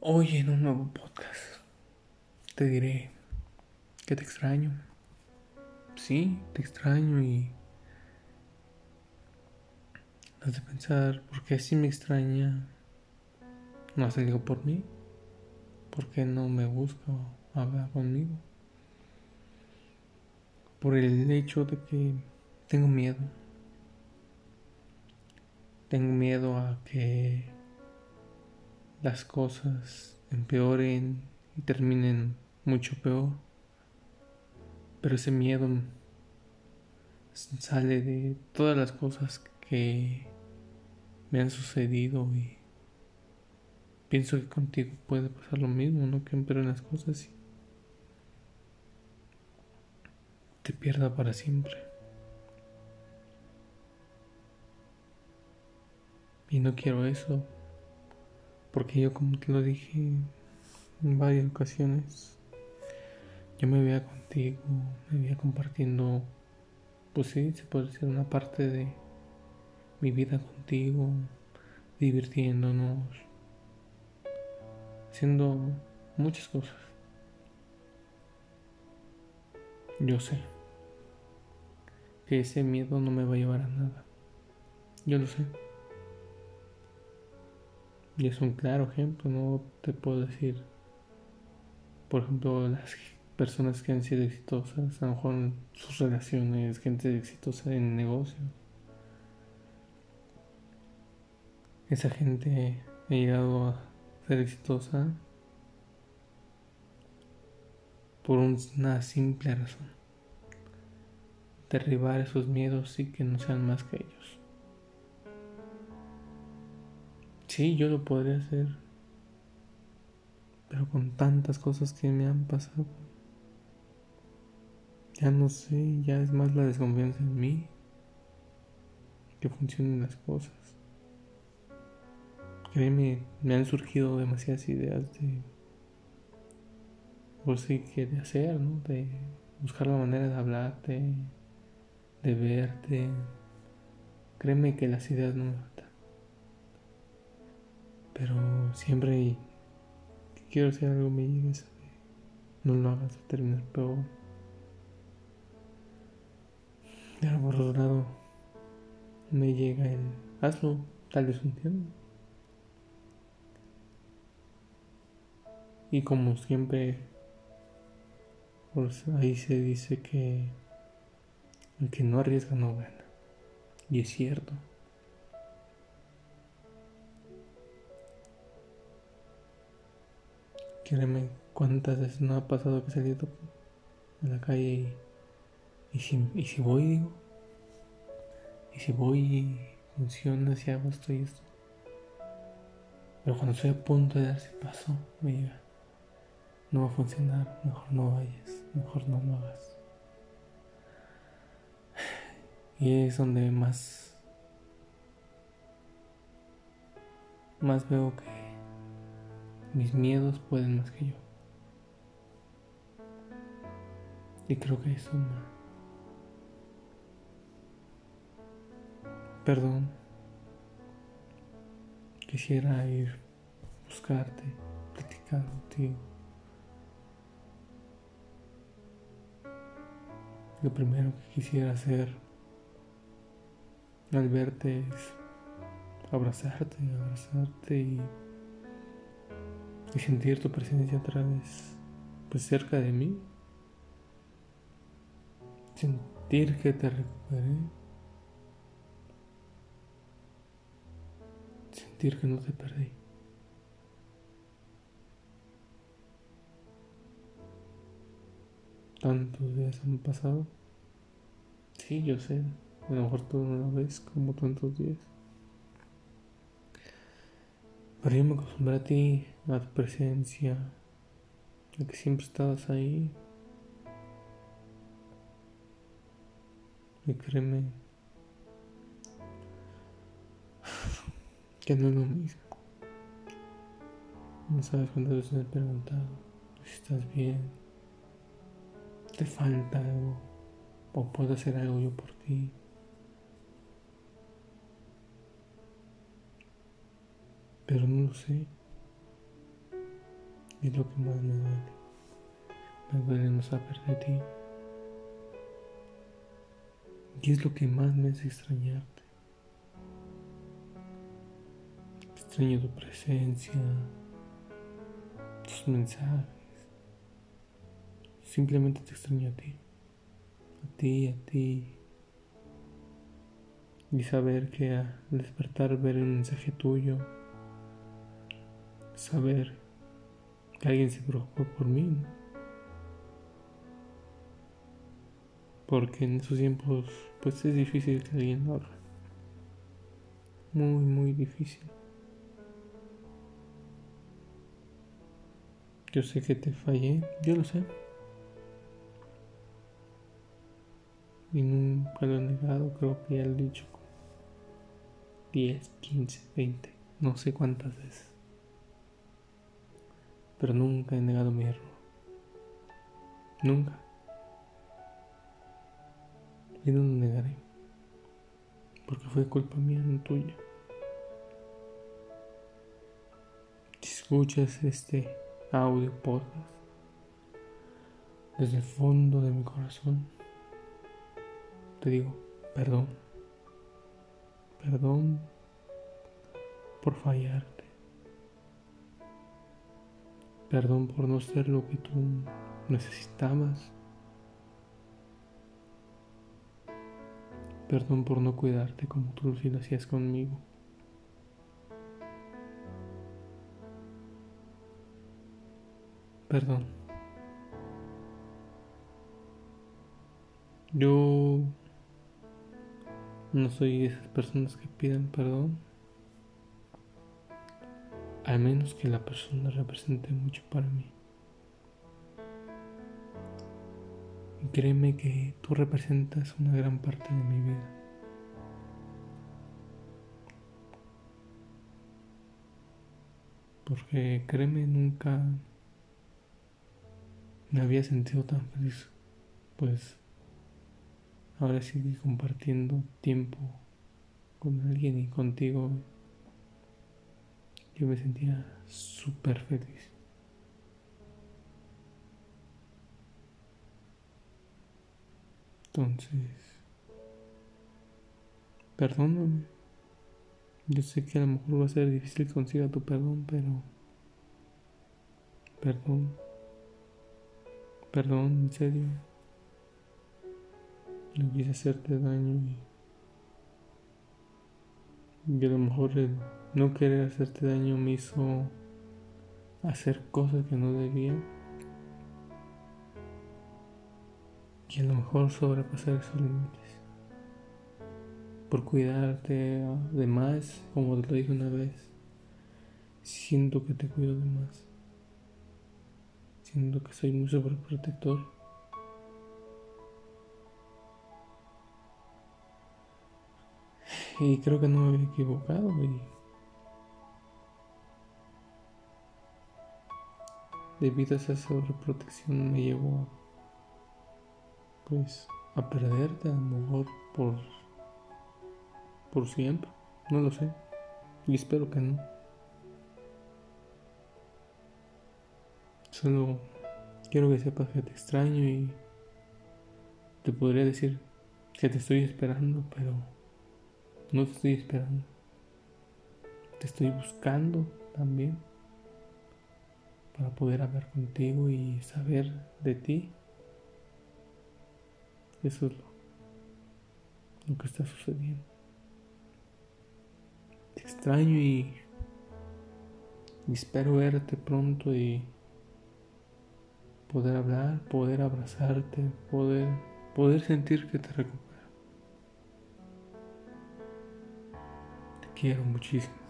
Hoy en un nuevo podcast te diré que te extraño. Sí, te extraño y has de pensar por qué si me extraña no hace algo por mí, por qué no me busca o habla conmigo, por el hecho de que tengo miedo. Tengo miedo a que las cosas empeoren y terminen mucho peor. Pero ese miedo sale de todas las cosas que me han sucedido y pienso que contigo puede pasar lo mismo, no que empeoren las cosas y te pierda para siempre. Y no quiero eso. Porque yo, como te lo dije en varias ocasiones, yo me veía contigo, me veía compartiendo, pues sí, se puede decir una parte de mi vida contigo, divirtiéndonos, haciendo muchas cosas. Yo sé que ese miedo no me va a llevar a nada. Yo lo sé. Y es un claro ejemplo, no te puedo decir, por ejemplo, las personas que han sido exitosas, a lo mejor sus relaciones, gente exitosa en negocio. Esa gente ha llegado a ser exitosa por una simple razón. Derribar esos miedos y que no sean más que ellos. Sí, yo lo podría hacer. Pero con tantas cosas que me han pasado. Ya no sé, ya es más la desconfianza en mí. Que funcionen las cosas. Créeme, me han surgido demasiadas ideas de. Por sí que de hacer, ¿no? De buscar la manera de hablarte, de verte. Créeme que las ideas no me pero siempre que quiero hacer algo me llega no lo hagas a terminar peor. Pero por me llega el hazlo, tal vez un tiempo. Y como siempre, pues ahí se dice que el que no arriesga no gana. Y es cierto. Créeme cuántas veces no ha pasado que he salido en la calle y, si, y si voy, digo, y si voy y funciona, si hago esto y esto. Pero cuando estoy a punto de dar ese paso, me diga, no va a funcionar, mejor no vayas, mejor no lo hagas. Y es donde más, más veo que mis miedos pueden más que yo. Y creo que eso me... Perdón. Quisiera ir buscarte, platicar contigo. Lo primero que quisiera hacer al verte es abrazarte, abrazarte y y sentir tu presencia otra vez pues cerca de mí. Sentir que te recuperé. Sentir que no te perdí. Tantos días han pasado. Sí yo sé. A lo mejor tú no lo ves como tantos días pero yo me acostumbré a ti, a tu presencia, a que siempre estabas ahí. Y créeme que no es lo mismo. No sabes cuántas veces me he preguntado si estás bien, te falta algo, o puedo hacer algo yo por ti. Pero no lo sé. Y es lo que más me duele. Me duele no saber de ti. Y es lo que más me hace extrañarte. Extraño tu presencia, tus mensajes. Simplemente te extraño a ti. A ti, a ti. Y saber que al despertar ver un mensaje tuyo, saber que alguien se preocupó por mí. Porque en esos tiempos pues es difícil que alguien lo haga. Muy, muy difícil. Yo sé que te fallé, yo lo sé. Y nunca lo he negado, creo que ya lo he dicho 10, 15, 20, no sé cuántas veces. Pero nunca he negado mi error. Nunca. Y no lo negaré. Porque fue culpa mía, no tuya. Si escuchas este audio podcast desde el fondo de mi corazón, te digo perdón. Perdón por fallarte. Perdón por no ser lo que tú necesitabas. Perdón por no cuidarte como tú lo hacías conmigo. Perdón. Yo no soy de esas personas que piden perdón. Al menos que la persona represente mucho para mí. Y créeme que tú representas una gran parte de mi vida. Porque créeme, nunca me había sentido tan feliz. Pues ahora sí compartiendo tiempo con alguien y contigo. Yo me sentía súper feliz. Entonces, perdóname. Yo sé que a lo mejor va a ser difícil consiga tu perdón, pero... Perdón. Perdón, en serio. No quise hacerte daño y... y a lo mejor el no querer hacerte daño me hizo hacer cosas que no debía. y a lo mejor sobrepasar esos límites por cuidarte de más, como te lo dije una vez. Siento que te cuido de más. Siento que soy muy sobreprotector. Y creo que no me había equivocado y debido a esa sobreprotección me llevó a pues a perderte a lo mejor por por siempre, no lo sé. Y espero que no. Solo quiero que sepas que te extraño y te podría decir que te estoy esperando, pero no te estoy esperando. Te estoy buscando también para poder hablar contigo y saber de ti. Eso es lo, que está sucediendo. Te extraño y, espero verte pronto y poder hablar, poder abrazarte, poder, poder sentir que te recupero. Te quiero muchísimo.